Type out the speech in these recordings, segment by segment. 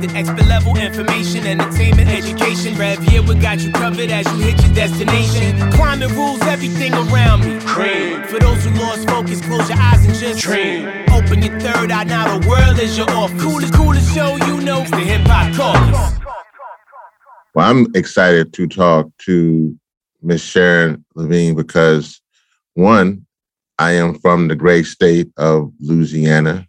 here respected. Expert level information, entertainment, education. Rev here, we got you covered as you hit your destination. Climate rules everything around me. Cream. For those who lost focus, close your eyes and just dream. Open your third eye, now the world is your off. Coolest, coolest show you know, it's the Hip Hop Caucus. Well, I'm excited to talk to Miss Sharon Lavigne because one, I am from the great state of Louisiana.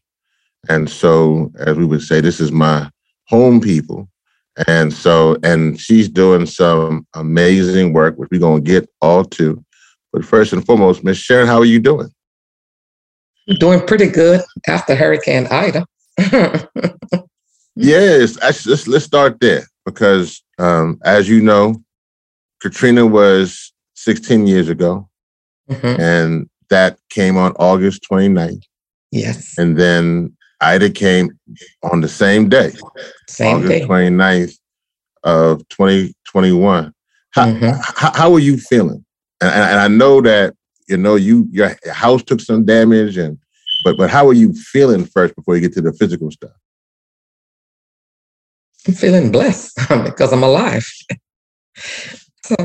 And so, as we would say, this is my home people. And so, and she's doing some amazing work, which we're going to get all to. But first and foremost, Miss Sharon, how are you doing? Doing pretty good after Hurricane Ida. yes, let's, let's start there because, um, as you know, Katrina was 16 years ago, mm-hmm. and that came on August 29th. Yes. And then Ida came on the same day, same August day. 29th of 2021. How, mm-hmm. how, how, are you feeling? And, and, I know that, you know, you your house took some damage and but but how are you feeling first before you get to the physical stuff? I'm feeling blessed because I'm alive. so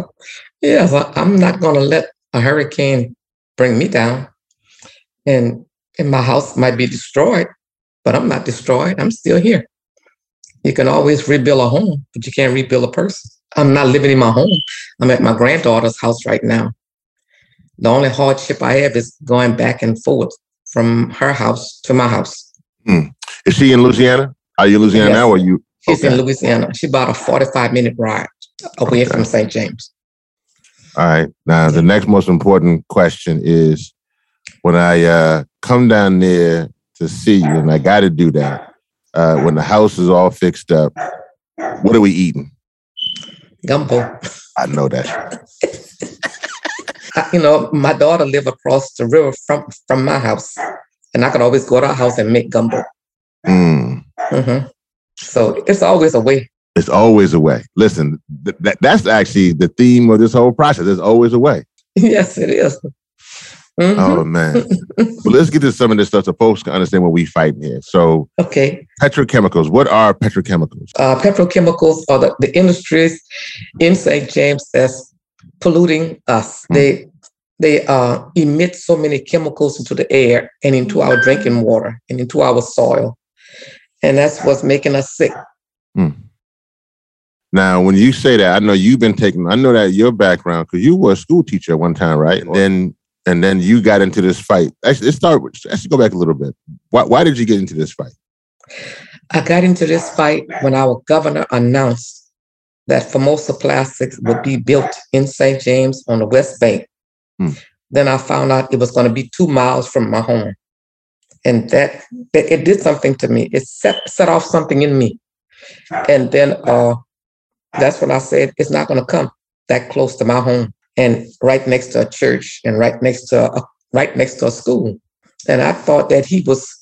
yes, I'm not gonna let a hurricane bring me down. And and my house might be destroyed, but I'm not destroyed. I'm still here. You can always rebuild a home, but you can't rebuild a person. I'm not living in my home. I'm at my granddaughter's house right now. The only hardship I have is going back and forth from her house to my house. Hmm. Is she in Louisiana? Are you in Louisiana yes. now or you? She's okay. in Louisiana. She bought a 45 minute ride away okay. from St. James. All right. Now, the next most important question is when I uh, come down there to see you, and I got to do that. Uh, when the house is all fixed up, what are we eating? Gumbo. I know that. you know, my daughter lived across the river from from my house, and I could always go to her house and make gumbo. Mm. Mm-hmm. So it's always a way. It's always a way. Listen, th- that, that's actually the theme of this whole process. There's always a way. Yes, it is. Mm-hmm. Oh man. well, let's get to some of this stuff so folks can understand what we fighting here. So okay. Petrochemicals. What are petrochemicals? Uh, petrochemicals are the, the industries in St. James that's polluting us. Mm-hmm. They they uh, emit so many chemicals into the air and into our drinking water and into our soil. And that's what's making us sick. Mm. Now, when you say that, I know you've been taking, I know that your background, because you were a school teacher at one time, right? And then and then you got into this fight. Actually, let's start with, let's go back a little bit. Why, why did you get into this fight? I got into this fight when our governor announced that Formosa Plastics would be built in St. James on the West Bank. Hmm. Then I found out it was going to be two miles from my home. And that, that it did something to me. It set, set off something in me. And then uh, that's when I said, it's not going to come that close to my home and right next to a church and right next to a, right next to a school. And I thought that he was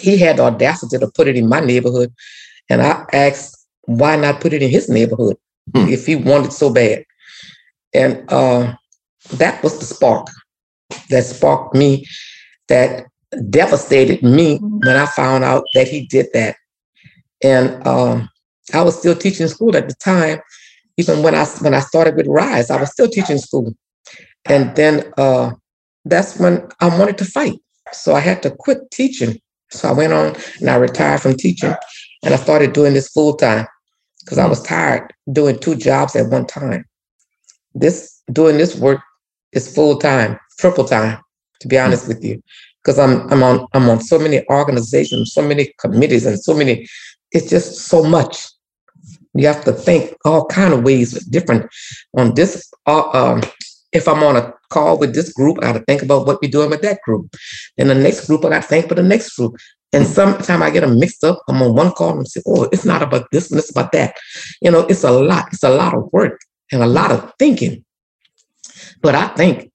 he had the audacity to put it in my neighborhood. And I asked, why not put it in his neighborhood hmm. if he wanted so bad? And uh, that was the spark that sparked me, that devastated me when I found out that he did that. And um, I was still teaching school at the time, even when I when I started with Rise, I was still teaching school, and then uh, that's when I wanted to fight. So I had to quit teaching. So I went on and I retired from teaching, and I started doing this full time because I was tired doing two jobs at one time. This doing this work is full time, triple time, to be honest with you, because I'm I'm on I'm on so many organizations, so many committees, and so many. It's just so much you have to think all kind of ways different on this. Uh, um, if I'm on a call with this group, I got to think about what we're doing with that group. Then the next group, I got to think for the next group. And sometimes I get them mixed up. I'm on one call and say, "Oh, it's not about this and it's about that." You know, it's a lot. It's a lot of work and a lot of thinking. But I think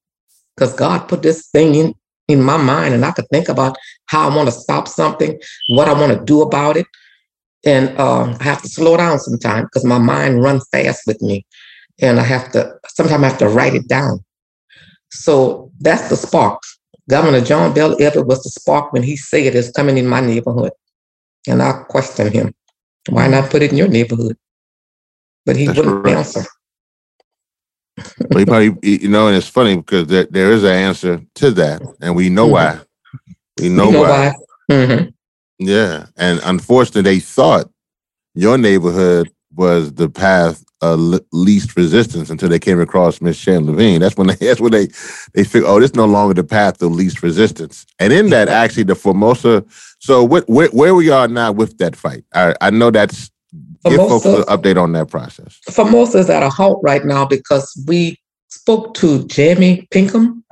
because God put this thing in in my mind, and I could think about how I want to stop something, what I want to do about it, and um, I have to slow down sometimes because my mind runs fast with me, and I have to sometimes I have to write it down. So that's the spark. Governor John Bell Edwards was the spark when he said it's coming in my neighborhood, and I questioned him. Why not put it in your neighborhood? But he That's wouldn't right. answer. well, he probably, you know, and it's funny because there, there is an answer to that, and we know mm-hmm. why. We know, we know why. why. Mm-hmm. Yeah, and unfortunately, they thought your neighborhood was the path of least resistance until they came across Miss Sharon Lavigne. That's when they that's when they they figured, oh, this is no longer the path of least resistance. And in that, actually, the Formosa. So what, where where we are now with that fight? I, I know that's give folks an update on that process. Formosa is at a halt right now because we spoke to Jamie Pinkham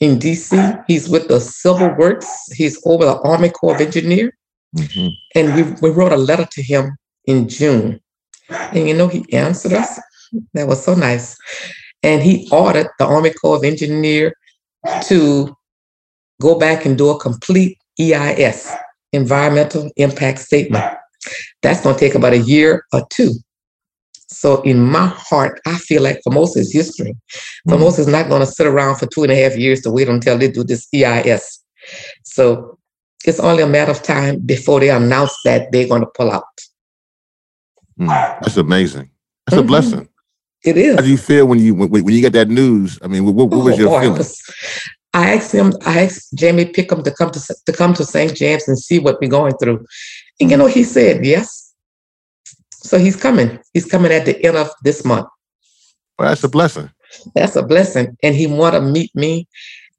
in DC. He's with the Civil Works. He's over the Army Corps of Engineer. Mm-hmm. And we, we wrote a letter to him in June. And you know, he answered us. That was so nice. And he ordered the Army Corps of Engineer to go back and do a complete EIS, environmental impact statement. That's going to take about a year or two. So in my heart, I feel like Formosa is history. Mm-hmm. Formosa is not going to sit around for two and a half years to wait until they do this EIS. So it's only a matter of time before they announce that they're going to pull out. Mm, that's amazing. That's mm-hmm. a blessing. It is. How do you feel when you when, when you get that news? I mean, what, what was oh, your boy, feeling? I, was, I asked him. I asked Jamie Pinkham to come to to come to St. James and see what we're going through. And you know, he said yes. So he's coming. He's coming at the end of this month. Well, that's a blessing. That's a blessing. And he want to meet me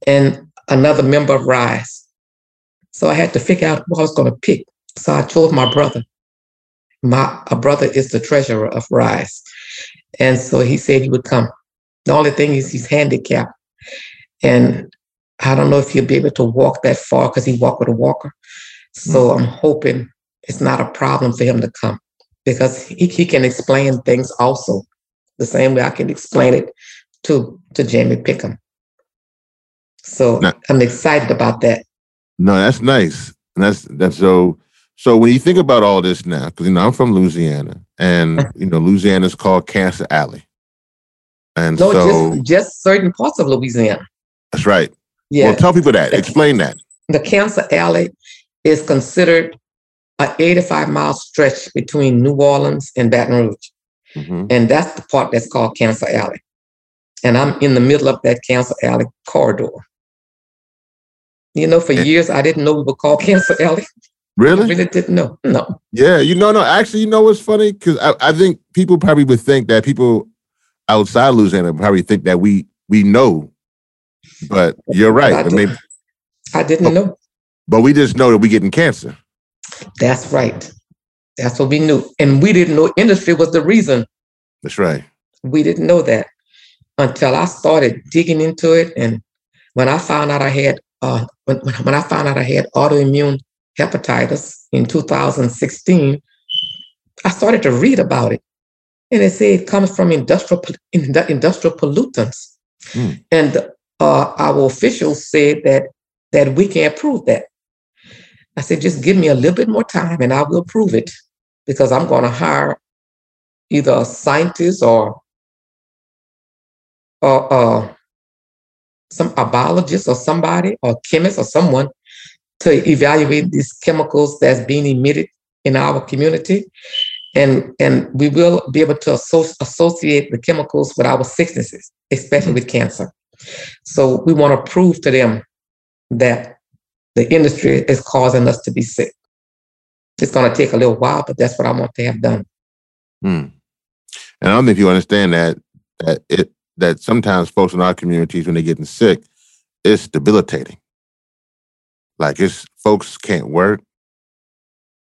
and another member of Rise. So I had to figure out who I was going to pick. So I chose my brother. My a brother is the treasurer of Rise. And so he said he would come. The only thing is he's handicapped. And I don't know if he'll be able to walk that far because he walked with a walker. So mm-hmm. I'm hoping it's not a problem for him to come because he, he can explain things also the same way I can explain it to to Jamie Pinkham. So now, I'm excited about that. No, that's nice. And that's that's so so when you think about all this now, because you know I'm from Louisiana, and you know Louisiana is called Cancer Alley, and no, so just, just certain parts of Louisiana. That's right. Yeah. Well, tell people that. Explain that. The Cancer Alley is considered an 85 mile stretch between New Orleans and Baton Rouge. Mm-hmm. And that's the part that's called Cancer Alley. And I'm in the middle of that Cancer Alley corridor. You know, for years I didn't know we were called Cancer Alley. Really? I really didn't know. No. Yeah, you know, no. Actually, you know what's funny? Because I, I think people probably would think that people outside Louisiana probably think that we we know, but you're right. I, did, maybe, I didn't but, know. But we just know that we're getting cancer. That's right. That's what we knew. And we didn't know industry was the reason. That's right. We didn't know that until I started digging into it. And when I found out I had, uh, when, when I found out I had autoimmune hepatitis in 2016, I started to read about it. And it said it comes from industrial, industrial pollutants. Mm. And uh, our officials said that, that we can't prove that. I said, just give me a little bit more time and I will prove it because I'm going to hire either a scientist or, or uh, some a biologist or somebody or chemist or someone to evaluate these chemicals that's being emitted in our community. And, and we will be able to associate the chemicals with our sicknesses, especially with cancer. So we want to prove to them that the industry is causing us to be sick. It's going to take a little while, but that's what I want to have done. Hmm. And I don't think you understand that that it that sometimes folks in our communities when they're getting sick, it's debilitating. Like it's folks can't work,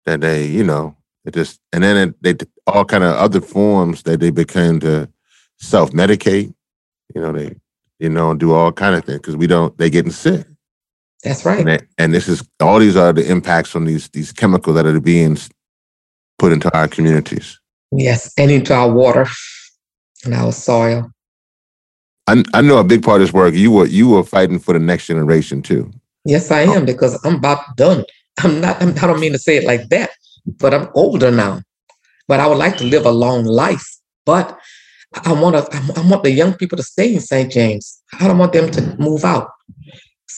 that they, you know, it just and then it, they all kind of other forms that they become to self medicate. You know, they you know do all kind of things because we don't they getting sick. That's right. And, and, this is all these are the impacts from these these chemicals that are being put into our communities. Yes, and into our water and our soil. I, I know a big part of this work. You were you were fighting for the next generation too. Yes, I oh. am because I'm about done. I'm not. I'm, I don't mean to say it like that, but I'm older now. But I would like to live a long life. But I want to. I want the young people to stay in St. James. I don't want them to move out.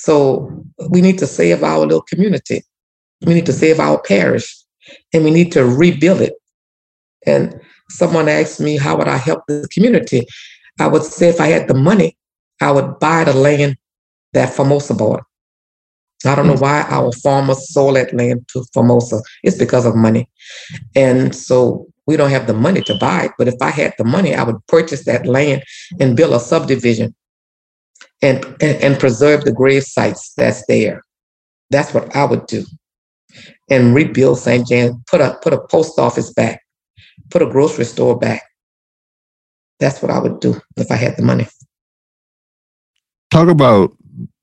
So we need to save our little community. We need to save our parish. and we need to rebuild it. And someone asked me, how would I help the community? I would say if I had the money, I would buy the land that Formosa bought. I don't know hmm. why our farmers sold that land to Formosa. It's because of money. And so we don't have the money to buy it. But if I had the money, I would purchase that land and build a subdivision and, and, and preserve the grave sites that's there. That's what I would do. And rebuild St. James, put a put a post office back, put a grocery store back. That's what I would do if I had the money. Talk about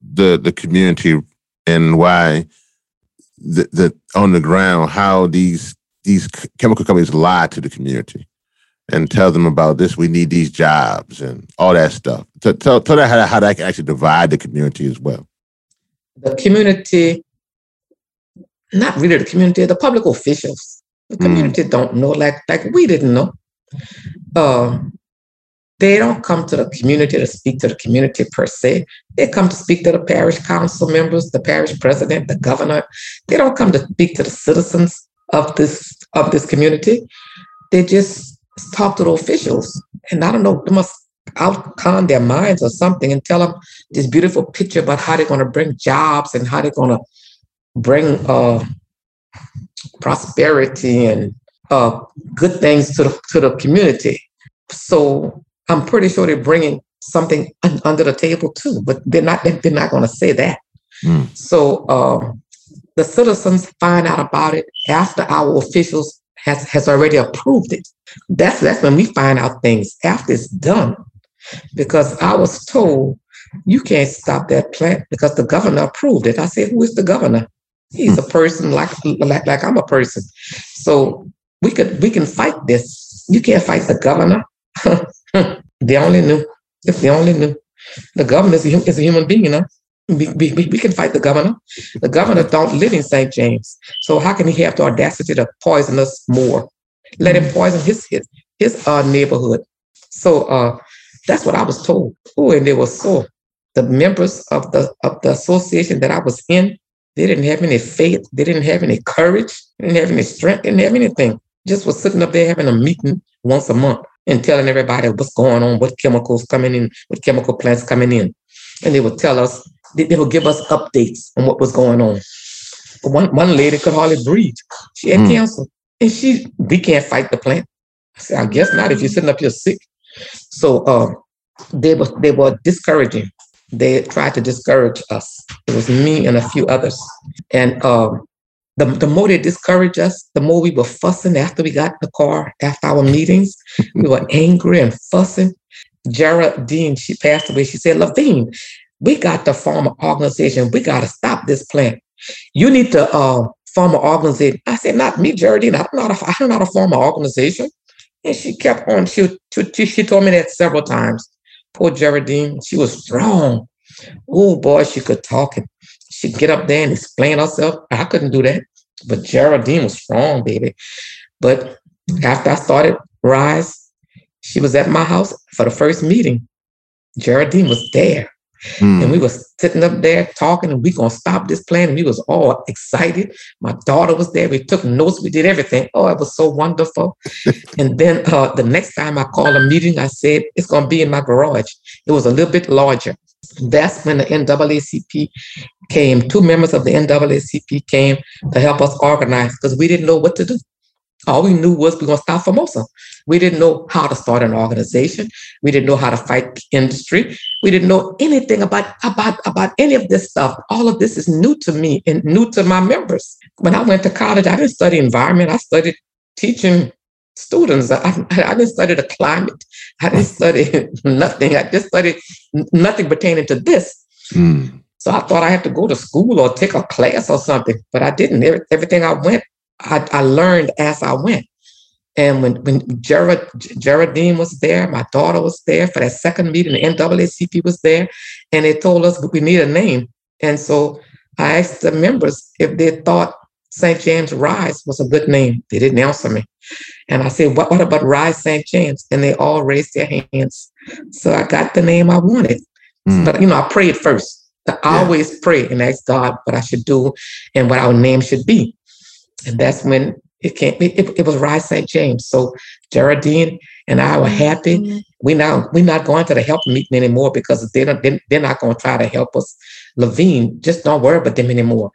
the the community and why the, the on the ground how these these chemical companies lie to the community and tell them about this. We need these jobs and all that stuff. Tell, tell, tell that how, how that can actually divide the community as well. The community, not really the community, the public officials. The community mm. don't know, like like we didn't know. Uh, they don't come to the community to speak to the community per se. They come to speak to the parish council members, the parish president, the governor. They don't come to speak to the citizens of this of this community. They just talk to the officials, and I don't know. They must outcon their minds or something and tell them this beautiful picture about how they're going to bring jobs and how they're going to bring uh, prosperity and uh, good things to the to the community. So I'm pretty sure they're bringing something under the table too, but they're not. They're not going to say that. Mm. So um, the citizens find out about it after our officials has has already approved it. That's that's when we find out things after it's done, because I was told you can't stop that plant because the governor approved it. I said, who is the governor? He's a hmm. person like like like I'm a person. So we could we can fight this. You can't fight the governor. they only knew. If they only knew. The governor is a, is a human being, you know. We, we, we can fight the governor. The governor don't live in St. James. So how can he have the audacity to poison us more? Let him poison his his, his uh, neighborhood. So uh, that's what I was told. Oh, and they were so the members of the of the association that I was in, they didn't have any faith, they didn't have any courage, they didn't have any strength, they didn't have anything. Just was sitting up there having a meeting once a month and telling everybody what's going on, what chemicals coming in, what chemical plants coming in. And they would tell us, they, they would give us updates on what was going on. One, one lady could hardly breathe. She had mm. cancer. And she, we can't fight the plant. I said, I guess not if you're sitting up here sick. So uh, they were they were discouraging. They tried to discourage us. It was me and a few others. And um, the, the more they discouraged us, the more we were fussing after we got in the car, after our meetings. we were angry and fussing. Geraldine, she passed away. She said, Lavigne, we got to form an organization. We got to stop this plant. You need to uh, form an organization. I said, not me, Geraldine. I'm not a, I'm not a form an organization. And she kept on. She, she, she told me that several times. Poor Geraldine, she was strong. Oh boy, she could talk and she'd get up there and explain herself. I couldn't do that. But Geraldine was strong, baby. But after I started Rise, she was at my house for the first meeting. Geraldine was there. Mm. And we were sitting up there talking, and we gonna stop this plan. And we was all excited. My daughter was there. We took notes. We did everything. Oh, it was so wonderful. and then uh, the next time I called a meeting, I said it's gonna be in my garage. It was a little bit larger. That's when the NAACP came. Two members of the NAACP came to help us organize because we didn't know what to do. All we knew was we we're going to stop Formosa. We didn't know how to start an organization. We didn't know how to fight industry. We didn't know anything about, about, about any of this stuff. All of this is new to me and new to my members. When I went to college, I didn't study environment. I studied teaching students. I, I didn't study the climate. I didn't study nothing. I just studied nothing pertaining to this. Mm. So I thought I had to go to school or take a class or something, but I didn't. Everything I went, I, I learned as I went. And when, when Gerard, Geraldine was there, my daughter was there for that second meeting, the NAACP was there, and they told us we need a name. And so I asked the members if they thought St. James Rise was a good name. They didn't answer me. And I said, what, what about Rise St. James? And they all raised their hands. So I got the name I wanted. Mm. But, you know, I prayed first. I yeah. always pray and ask God what I should do and what our name should be. And that's when it can't be. It, it was Rise St. James. So Geraldine and I were happy. Mm-hmm. We now we're not going to the help meeting anymore because they're not, they're not going to try to help us. Lavigne, just don't worry about them anymore.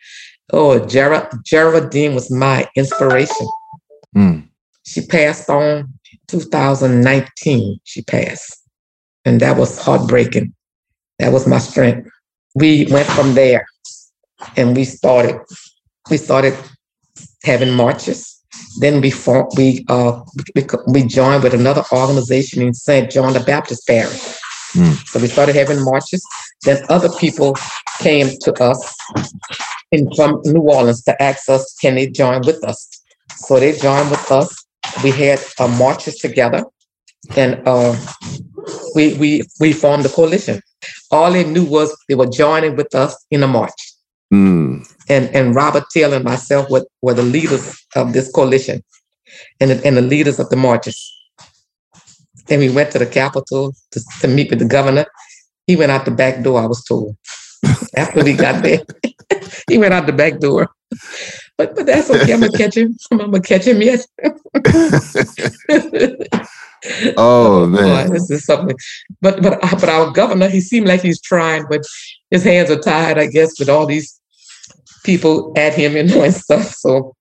Oh, Gerald, Geraldine was my inspiration. Mm. She passed on 2019. She passed, and that was heartbreaking. That was my strength. We went from there, and we started. We started having marches. Then we formed, we uh, we, we joined with another organization in St. John the Baptist Parish. Mm. So we started having marches. Then other people came to us in from New Orleans to ask us, can they join with us? So they joined with us. We had uh, marches together, and uh, we we we formed a coalition. All they knew was they were joining with us in a march. Mm. And and Robert Taylor and myself were, were the leaders of this coalition and the, and the leaders of the marches. And we went to the Capitol to, to meet with the governor. He went out the back door, I was told. After we got there, he went out the back door. But but that's okay. I'm gonna catch him. I'm gonna catch him yet. oh man, Boy, this is something. But but but our governor, he seemed like he's trying, but his hands are tied, I guess, with all these people at him and doing stuff. So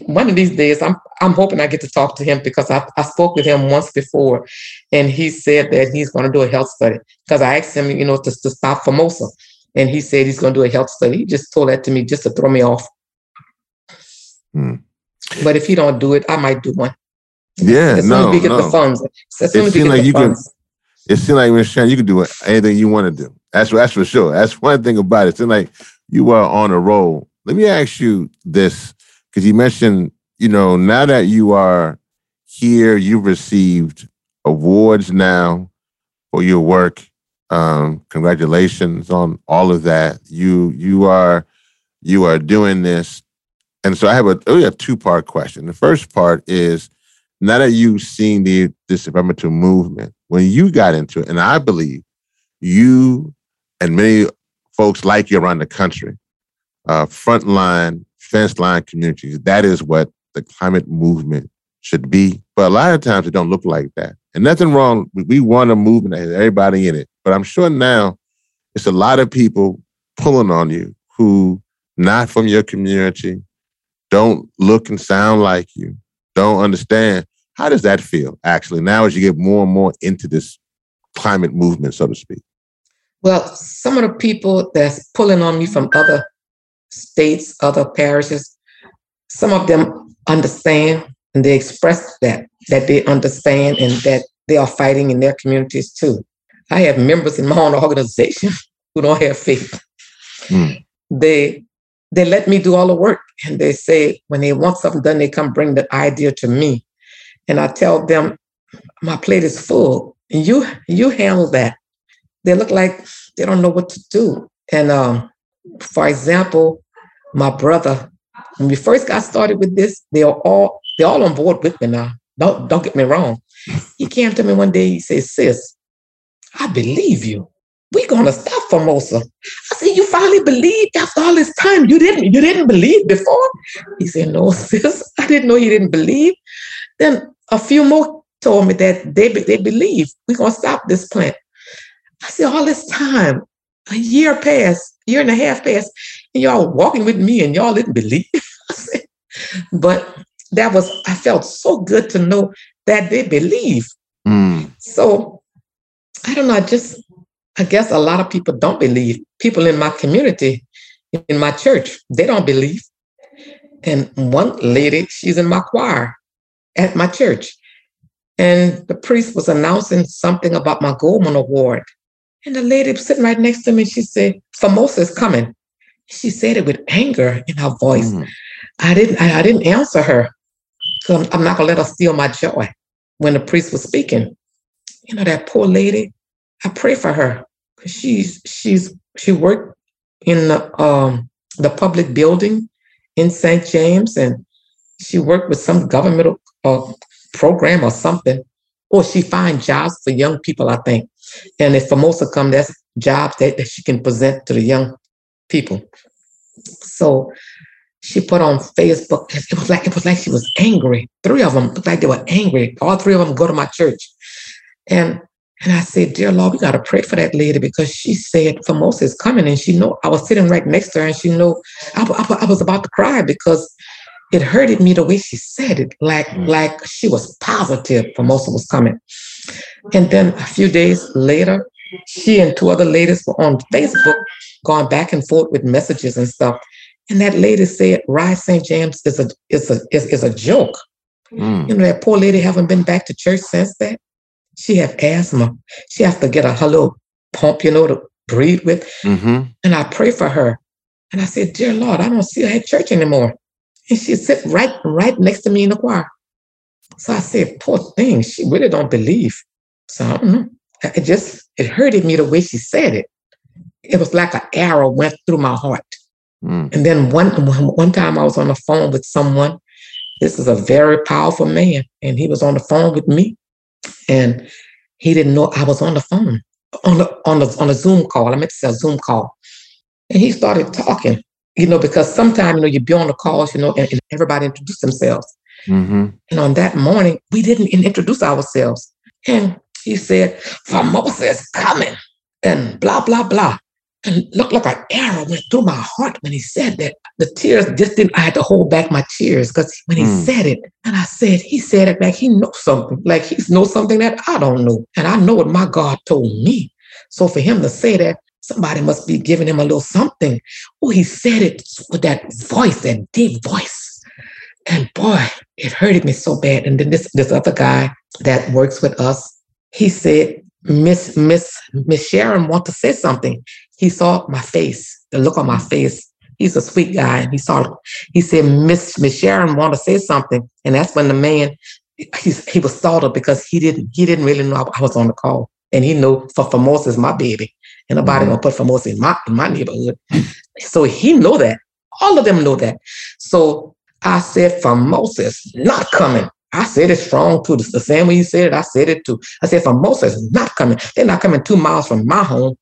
one of these days, I'm I'm hoping I get to talk to him because I, I spoke with him once before, and he said that he's going to do a health study because I asked him, you know, to, to stop Formosa, and he said he's going to do a health study. He just told that to me just to throw me off. Hmm. But if he don't do it, I might do one. Yeah, as no, as we get no. the funds. As soon it as we get like the you funds. Can, it seems like Miss Sharon, you can do anything you want to do. That's that's for sure. That's one thing about it. It seems like you are on a roll. Let me ask you this, because you mentioned, you know, now that you are here, you've received awards now for your work. Um, congratulations on all of that. You you are you are doing this. And so I have a really a two-part question. The first part is now that you've seen the this environmental movement, when you got into it, and I believe you and many folks like you around the country, uh, frontline, fence line communities. That is what the climate movement should be. But a lot of times it don't look like that. And nothing wrong. We want a movement that has everybody in it. But I'm sure now it's a lot of people pulling on you who not from your community, don't look and sound like you, don't understand. How does that feel actually now as you get more and more into this climate movement, so to speak? Well, some of the people that's pulling on me from other states, other parishes, some of them understand and they express that, that they understand and that they are fighting in their communities too. I have members in my own organization who don't have faith. Mm. They they let me do all the work and they say when they want something done, they come bring the idea to me. And I tell them, my plate is full. You you handle that they look like they don't know what to do. And um, for example, my brother, when we first got started with this, they are all they're all on board with me now. Don't don't get me wrong. He came to me one day. He said, "Sis, I believe you. We're gonna stop Formosa." I said, "You finally believe after all this time? You didn't you didn't believe before?" He said, "No, sis, I didn't know he didn't believe." Then a few more told me that they they believe we're gonna stop this plant. I said, all this time, a year passed, year and a half passed, and y'all walking with me and y'all didn't believe. said, but that was, I felt so good to know that they believe. Mm. So I don't know, I just, I guess a lot of people don't believe. People in my community, in my church, they don't believe. And one lady, she's in my choir at my church. And the priest was announcing something about my Goldman Award. And the lady sitting right next to me, she said, Formosa is coming. She said it with anger in her voice. Mm. I didn't I, I, didn't answer her. So I'm, I'm not gonna let her steal my joy when the priest was speaking. You know, that poor lady, I pray for her. She's she's she worked in the um the public building in St. James and she worked with some governmental uh, program or something. Or she find jobs for young people, I think. And if Formosa come, that's jobs that, that she can present to the young people. So she put on Facebook. It was like it was like she was angry. Three of them looked like they were angry. All three of them go to my church, and and I said, "Dear Lord, we got to pray for that lady because she said Formosa is coming, and she know I was sitting right next to her, and she know I, I, I was about to cry because it hurted me the way she said it, like mm. like she was positive Formosa was coming. And then a few days later, she and two other ladies were on Facebook going back and forth with messages and stuff. And that lady said, Rise St. James is a is a is, is a joke. Mm. You know, that poor lady haven't been back to church since that. She have asthma. She has to get a hello pump, you know, to breathe with. Mm-hmm. And I pray for her. And I said, Dear Lord, I don't see her at church anymore. And she sit right right next to me in the choir. So I said, poor thing, she really don't believe. So I don't know. It just it hurted me the way she said it. It was like an arrow went through my heart. Mm. And then one one time I was on the phone with someone. This is a very powerful man, and he was on the phone with me, and he didn't know I was on the phone on the on the on a Zoom call. I meant to say a Zoom call, and he started talking. You know, because sometimes you know you be on the calls, you know, and, and everybody introduce themselves. Mm-hmm. And on that morning, we didn't introduce ourselves, and he said, "Formosa is coming," and blah blah blah and looked like an arrow went through my heart when he said that. The tears just didn't, I had to hold back my tears because when he mm. said it, and I said, he said it like he knows something, like he knows something that I don't know. And I know what my God told me. So for him to say that, somebody must be giving him a little something. Oh, he said it with that voice, that deep voice. And boy, it hurted me so bad. And then this, this other guy that works with us, he said, Miss Miss Miss Sharon want to say something he saw my face, the look on my face. He's a sweet guy. And he saw, he said, Miss Miss Sharon want to say something. And that's when the man, he, he was startled because he didn't, he didn't really know I was on the call. And he knew for Formosa is my baby. And nobody mm-hmm. gonna put Formosa in my in my neighborhood. so he know that. All of them know that. So I said, Formosa is not coming. I said it strong too. The same way you said it, I said it too. I said, Formosa is not coming. They're not coming two miles from my home.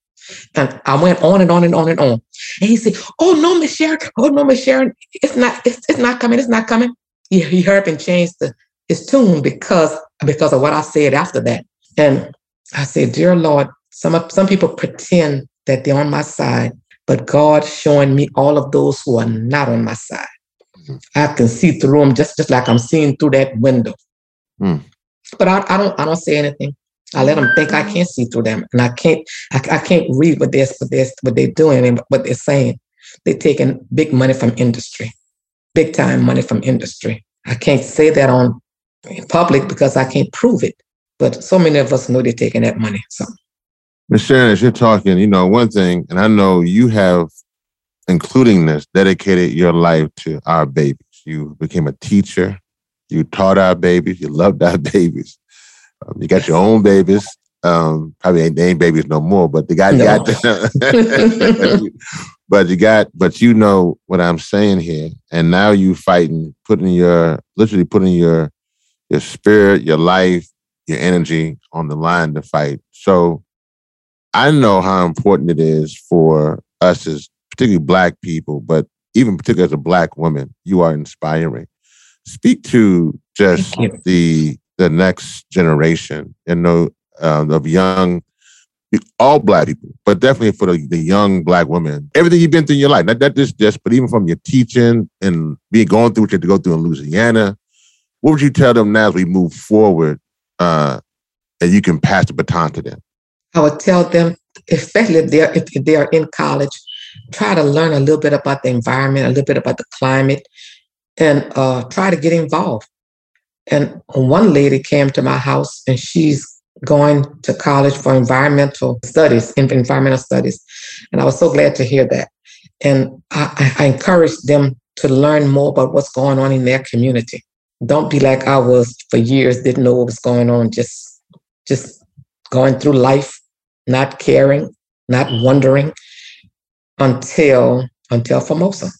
And I went on and on and on and on. And he said, Oh no, Miss Sharon. Oh no, Miss Sharon. It's not, it's, it's not coming. It's not coming. He, he heard and changed the, his tune because, because of what I said after that. And I said, Dear Lord, some, some people pretend that they're on my side, but God showing me all of those who are not on my side. I can see through them just, just like I'm seeing through that window. Mm. But I, I don't I don't say anything. I let them think I can't see through them, and I can't. I, I can't read what they're what they're what they're doing and what they're saying. They're taking big money from industry, big time money from industry. I can't say that on in public because I can't prove it. But so many of us know they're taking that money. So, Ms. Sharon, as you're talking, you know one thing, and I know you have, including this, dedicated your life to our babies. You became a teacher. You taught our babies. You loved our babies. Um, you got your own babies. Um, probably ain't, they ain't babies no more, but the guy no. got them. but you got, but you know what I'm saying here. And now you fighting, putting your, literally putting your, your spirit, your life, your energy on the line to fight. So I know how important it is for us as particularly black people, but even particularly as a black woman, you are inspiring. Speak to just the the next generation and know uh, of young all black people, but definitely for the, the young black women. Everything you've been through in your life, not that just just, but even from your teaching and being going through what you had to go through in Louisiana, what would you tell them now as we move forward uh, and you can pass the baton to them? I would tell them, especially if they're if they are in college, try to learn a little bit about the environment, a little bit about the climate, and uh, try to get involved. And one lady came to my house and she's going to college for environmental studies, environmental studies. And I was so glad to hear that. And I, I encouraged them to learn more about what's going on in their community. Don't be like I was for years, didn't know what was going on, just just going through life, not caring, not wondering until until Formosa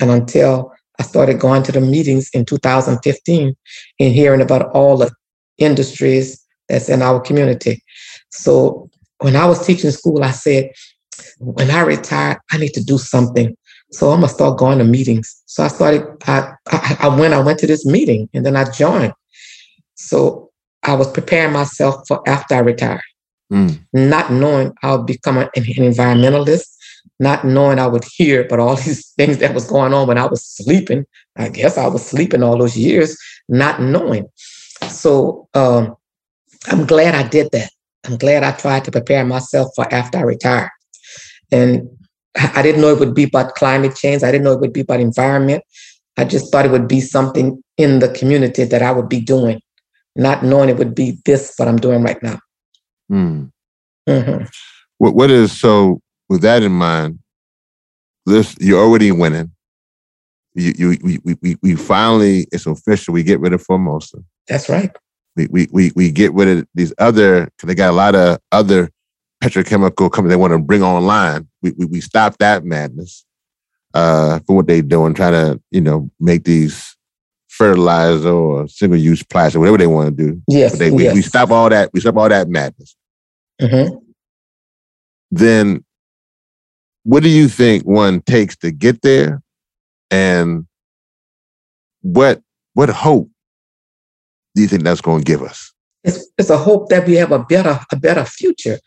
and until I started going to the meetings in 2015 and hearing about all the industries that's in our community. So when I was teaching school, I said, when I retire, I need to do something So I'm gonna start going to meetings. So I started. I, I I went. I went to this meeting, and then I joined. So I was preparing myself for after I retired, mm. not knowing I'll become an environmentalist, not knowing I would hear but all these things that was going on when I was sleeping. I guess I was sleeping all those years, not knowing. So um, I'm glad I did that. I'm glad I tried to prepare myself for after I retired. And I didn't know it would be about climate change. I didn't know it would be about environment. I just thought it would be something in the community that I would be doing, not knowing it would be this what I'm doing right now. Mm. Mm-hmm. What what is so with that in mind? This you're already winning. You you we we we finally it's official. We get rid of Formosa. That's right. We we we we get rid of these other because they got a lot of other petrochemical companies they want to bring online. We we, we stop that madness uh, for what they're doing, trying to you know make these fertilizer or single use plastic, whatever they want to do. Yes, they, we, yes. we stop all that. We stop all that madness. Mm-hmm. Then, what do you think one takes to get there, and what what hope do you think that's going to give us? It's, it's a hope that we have a better a better future,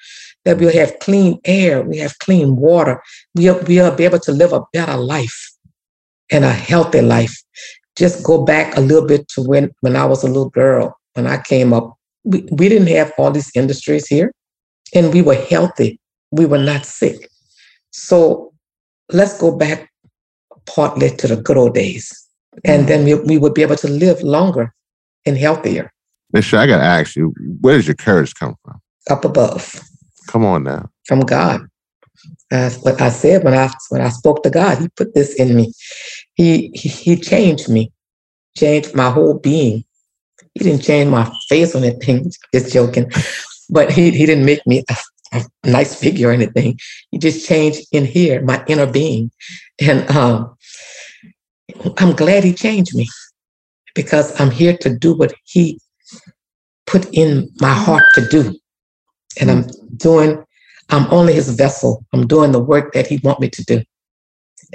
that we'll have clean air, we have clean water, we'll, we'll be able to live a better life and a healthy life. Just go back a little bit to when, when I was a little girl, when I came up, we, we didn't have all these industries here and we were healthy. We were not sick. So let's go back partly to the good old days. And mm. then we, we would be able to live longer and healthier. Mister, I gotta ask you, where does your courage come from? Up above. Come on now. From God. That's what I said when I when I spoke to God. He put this in me. He he, he changed me, changed my whole being. He didn't change my face or anything. Just joking, but he he didn't make me a, nice figure or anything. He just changed in here, my inner being, and um, I'm glad he changed me because I'm here to do what he put in my heart to do. And I'm doing, I'm only his vessel. I'm doing the work that he want me to do.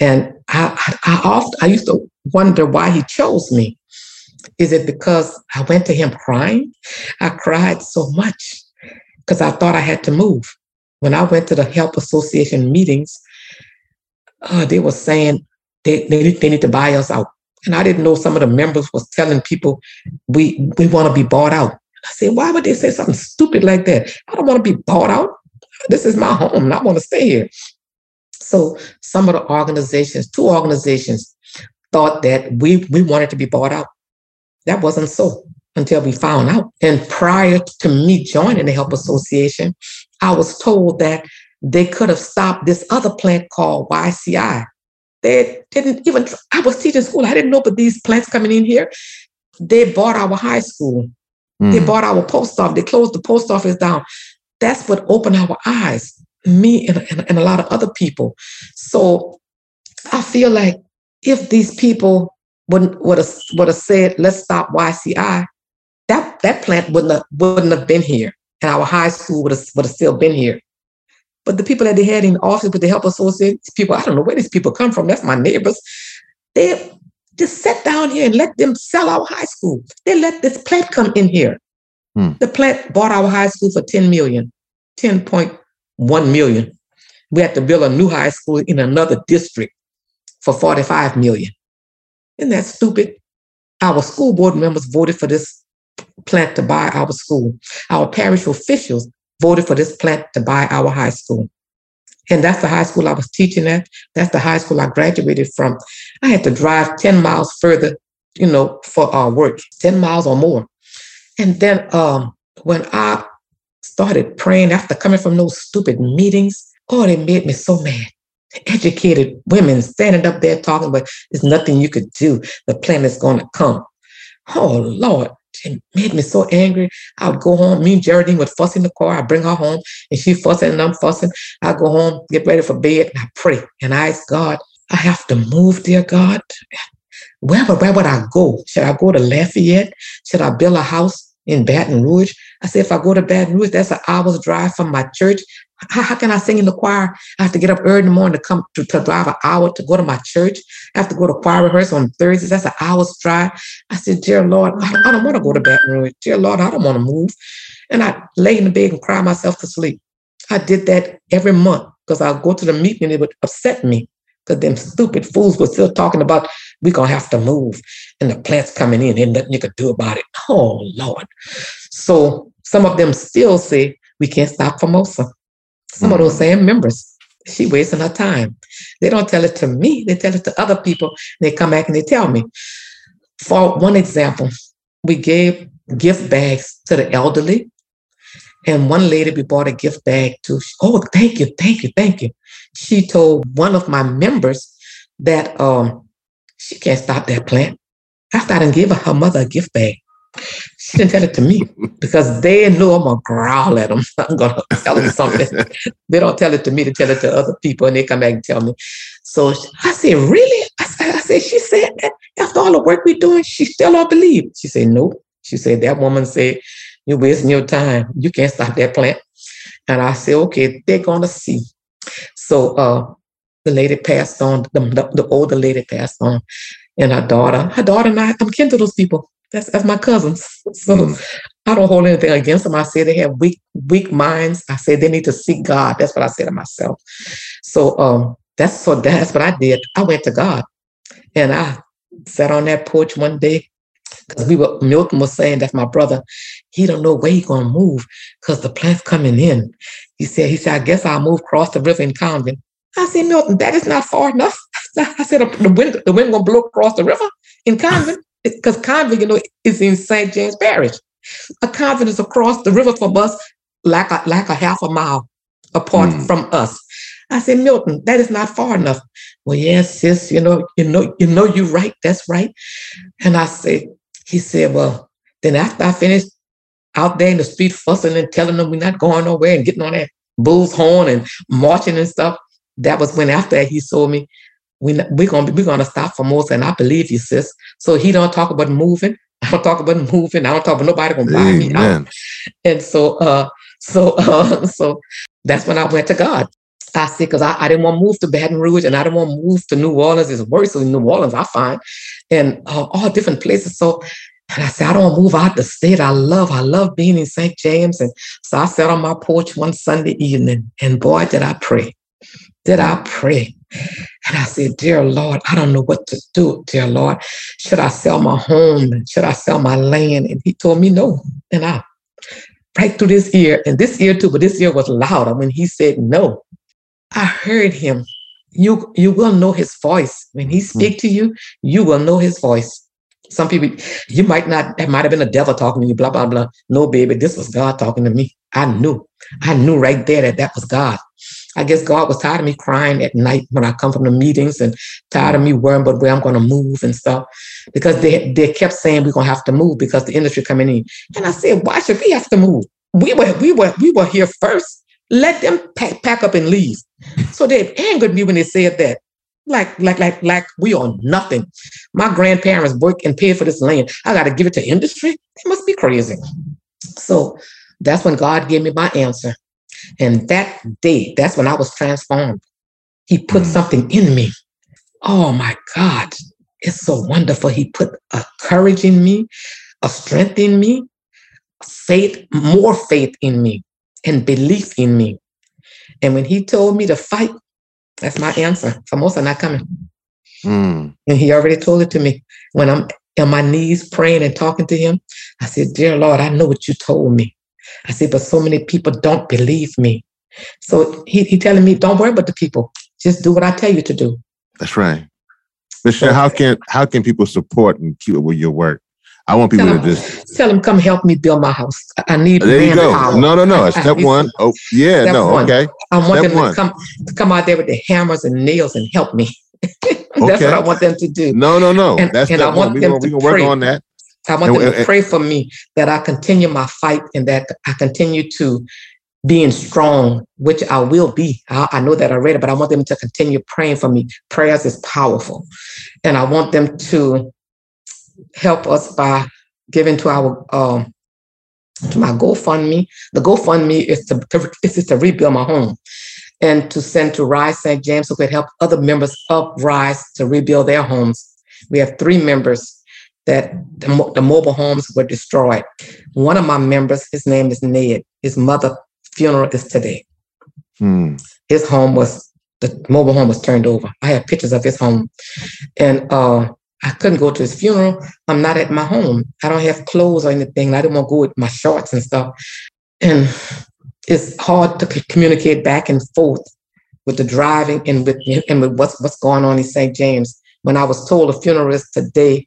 And I, I, I often, I used to wonder why he chose me. Is it because I went to him crying? I cried so much because I thought I had to move. When I went to the Help Association meetings, uh, they were saying they, they, they need to buy us out. And I didn't know some of the members was telling people we we want to be bought out. I said, why would they say something stupid like that? I don't want to be bought out. This is my home and I want to stay here. So some of the organizations, two organizations, thought that we we wanted to be bought out. That wasn't so until we found out. And prior to me joining the Help Association, I was told that they could have stopped this other plant called YCI they didn't even, I was teaching school. I didn't know, but these plants coming in here, they bought our high school. Mm. They bought our post office. They closed the post office down. That's what opened our eyes, me and, and, and a lot of other people. So I feel like if these people would would have would have said, let's stop YCI, that that plant wouldn't have, wouldn't have been here, and our high school would have would have still been here. But the people that they had in the office with the help associate people, I don't know where these people come from. That's my neighbors. They just sat down here and let them sell our high school. They let this plant come in here. Hmm. The plant bought our high school for 10 million, 10.1 million. We had to build a new high school in another district for 45 million. Isn't that stupid? Our school board members voted for this plant to buy our school. Our parish officials voted for this plant to buy our high school. And that's the high school I was teaching at. That's the high school I graduated from. I had to drive 10 miles further, you know, for our work, 10 miles or more. And then um, when I started praying after coming from those stupid meetings, oh, they made me so mad. Educated women standing up there talking, but there's nothing you could do. The plan is going to come. Oh, Lord it made me so angry. I would go home. Me and Geraldine would fuss in the car. I bring her home and she fussing and I'm fussing. I go home, get ready for bed, and I pray. And I ask God, I have to move, dear God. Where, where would I go? Should I go to Lafayette? Should I build a house in Baton Rouge? I said, if I go to Baton Rouge, that's an hour's drive from my church. How, how, can I sing in the choir? I have to get up early in the morning to come to, to drive an hour to go to my church. I have to go to choir rehearsal on Thursdays. That's an hour's drive. I said, Dear Lord, I don't, want to go to Baton Rouge. Dear Lord, I don't want to move. And I lay in the bed and cry myself to sleep. I did that every month because I'll go to the meeting and it would upset me because them stupid fools were still talking about we're gonna have to move and the plant's coming in and nothing you could do about it. Oh Lord. So some of them still say we can't stop Formosa. Some mm of those same members, she wasting her time. They don't tell it to me, they tell it to other people. They come back and they tell me. For one example, we gave gift bags to the elderly. And one lady we bought a gift bag to. Oh, thank you, thank you, thank you. She told one of my members that um, she can't stop that plant. After I give her, her mother a gift bag. She didn't tell it to me because they know I'm gonna growl at them. I'm gonna tell them something. they don't tell it to me to tell it to other people, and they come back and tell me. So I said, "Really?" I, I said, "She said that after all the work we're doing, she still don't believe." She said, "Nope." She said that woman said, "You're wasting your time. You can't stop that plant." And I said, "Okay, they're gonna see." So uh, the lady passed on. The, the older lady passed on, and her daughter, her daughter and I, I'm kin to those people. That's, that's my cousins. So mm. I don't hold anything against them. I say they have weak, weak minds. I say they need to seek God. That's what I say to myself. So um, that's so that's what I did. I went to God and I sat on that porch one day because we were Milton was saying that's my brother. He don't know where he gonna move because the plant's coming in. He said, he said, I guess I'll move across the river in Convent. I said, Milton, that is not far enough. I said, the wind, the wind gonna blow across the river in Convent because Convent, you know, is in St. James Parish. A convent is across the river from us, like a like a half a mile apart mm. from us. I said, Milton, that is not far enough. Well, yes, sis, you know, you know, you know, you're right. That's right. And I said, he said, well, then after I finished out there in the street fussing and telling them we're not going nowhere and getting on that bull's horn and marching and stuff, that was when after that he saw me, we we're gonna we're gonna stop Formosa, and I believe you, sis. So he don't talk about moving. I don't talk about moving. I don't talk about nobody gonna buy Amen. me out. And so, uh, so, uh, so that's when I went to God. I said, because I, I, didn't want to move to Baton Rouge and I didn't want to move to New Orleans. It's worse in New Orleans, I find, and uh, all different places. So, and I said, I don't want to move out the state. I love, I love being in St. James. And so I sat on my porch one Sunday evening, and boy, did I pray. Did I pray? And I said, Dear Lord, I don't know what to do, dear Lord. Should I sell my home? Should I sell my land? And he told me no. And I right through this ear, and this ear too, but this ear was louder when he said no. I heard him. You you will know his voice. When he speak mm. to you, you will know his voice. Some people, you might not, it might have been a devil talking to you, blah, blah, blah. No, baby, this was God talking to me. I knew. I knew right there that that was God. I guess God was tired of me crying at night when I come from the meetings and tired of me worrying about where I'm going to move and stuff because they, they kept saying we're going to have to move because the industry coming in. And I said, why should we have to move? We were, we were, we were here first. Let them pack, pack up and leave. So they angered me when they said that. Like, like, like, like we are nothing. My grandparents work and pay for this land. I got to give it to industry. They must be crazy. So that's when God gave me my answer. And that day, that's when I was transformed. He put mm. something in me. Oh my God, it's so wonderful. He put a courage in me, a strength in me, faith, more faith in me, and belief in me. And when he told me to fight, that's my answer. Formosa not coming. Mm. And he already told it to me. When I'm on my knees praying and talking to him, I said, Dear Lord, I know what you told me. I said, but so many people don't believe me. So he, he telling me, don't worry about the people. Just do what I tell you to do. That's right. Michelle, so, how can how can people support and keep up with your work? I want people to just tell them come help me build my house. I need there you go. Power. No, no, no. Step one. Oh, yeah, no, one. okay. I want Step them one. to come to come out there with the hammers and nails and help me. That's okay. what I want them to do. No, no, no. And, That's and I want one. them we to work on that. I want them to pray for me that I continue my fight and that I continue to being strong, which I will be. I, I, know that already, but I want them to continue praying for me. Prayers is powerful. And I want them to help us by giving to our um, to my GoFundMe. The GoFundMe is to, to, is to rebuild my home and to send to Rise St. James who could help other members of Rise to rebuild their homes. We have three members that the, the mobile homes were destroyed. One of my members, his name is Ned. His mother funeral is today. Hmm. His home was the mobile home was turned over. I have pictures of his home, and uh, I couldn't go to his funeral. I'm not at my home. I don't have clothes or anything. I didn't want to go with my shorts and stuff. And it's hard to communicate back and forth with the driving and with and with what's what's going on in St. James. When I was told the funeral is today,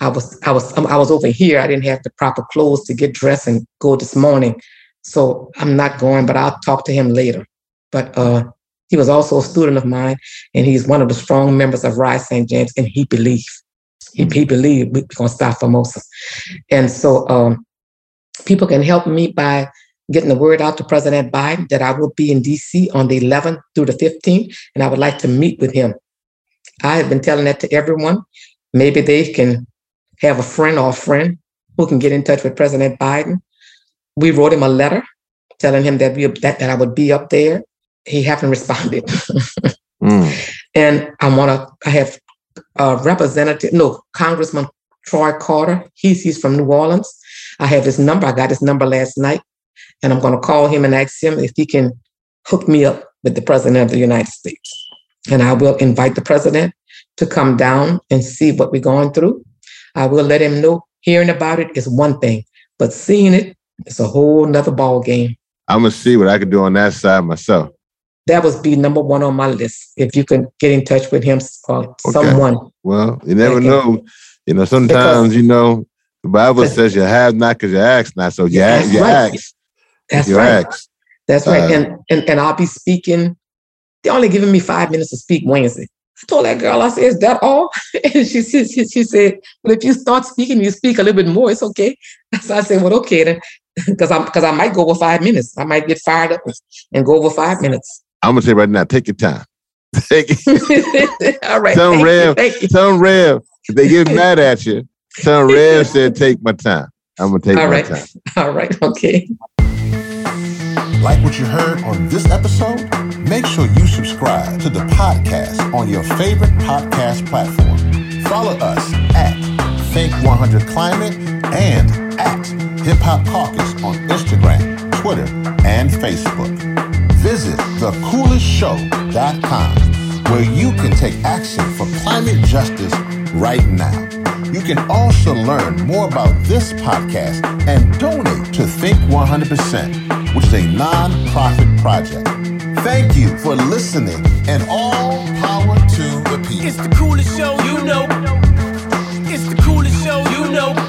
I was I was I was over here. I didn't have the proper clothes to get dressed and go this morning, so I'm not going. But I'll talk to him later. But uh, he was also a student of mine, and he's one of the strong members of Rise St. James, and he believed. He, he believed we're going to stop Formosa. And so um, people can help me by getting the word out to President Biden that I will be in DC on the 11th through the 15th, and I would like to meet with him. I have been telling that to everyone. Maybe they can have a friend or a friend who can get in touch with President Biden. We wrote him a letter telling him that we that, that I would be up there he haven't responded. mm. And I want to. I have a representative, no, Congressman Troy Carter. He's he's from New Orleans. I have his number. I got his number last night, and I'm going to call him and ask him if he can hook me up with the president of the United States. And I will invite the president to come down and see what we're going through. I will let him know hearing about it is one thing, but seeing it is a whole nother ball game. I'm gonna see what I can do on that side myself that was be number one on my list. If you can get in touch with him or okay. someone. Well, you never know. You know, sometimes because, you know the Bible says you have not because you ask not. So you, ask, you right. ask. That's you right. Ask. That's right. Uh, and, and and I'll be speaking. They only giving me five minutes to speak Wednesday. I told that girl, I said, "Is that all?" And she she, she, she said, "Well, if you start speaking, you speak a little bit more. It's okay." So I said, "Well, okay then." Because I'm because I might go over five minutes. I might get fired up and go over five minutes. I'm gonna say right now, take your time. Take it. All right. Tell Rev, tell Rev, if they get mad at you, tell Rev said take my time. I'm gonna take All my right. time. All right, okay. Like what you heard on this episode? Make sure you subscribe to the podcast on your favorite podcast platform. Follow us at Think 100 Climate and at Hip Hop Caucus on Instagram, Twitter, and Facebook visit thecoolestshow.com where you can take action for climate justice right now. You can also learn more about this podcast and donate to Think 100%, which is a non-profit project. Thank you for listening and all power to the people. It's the coolest show you know. It's the coolest show you know.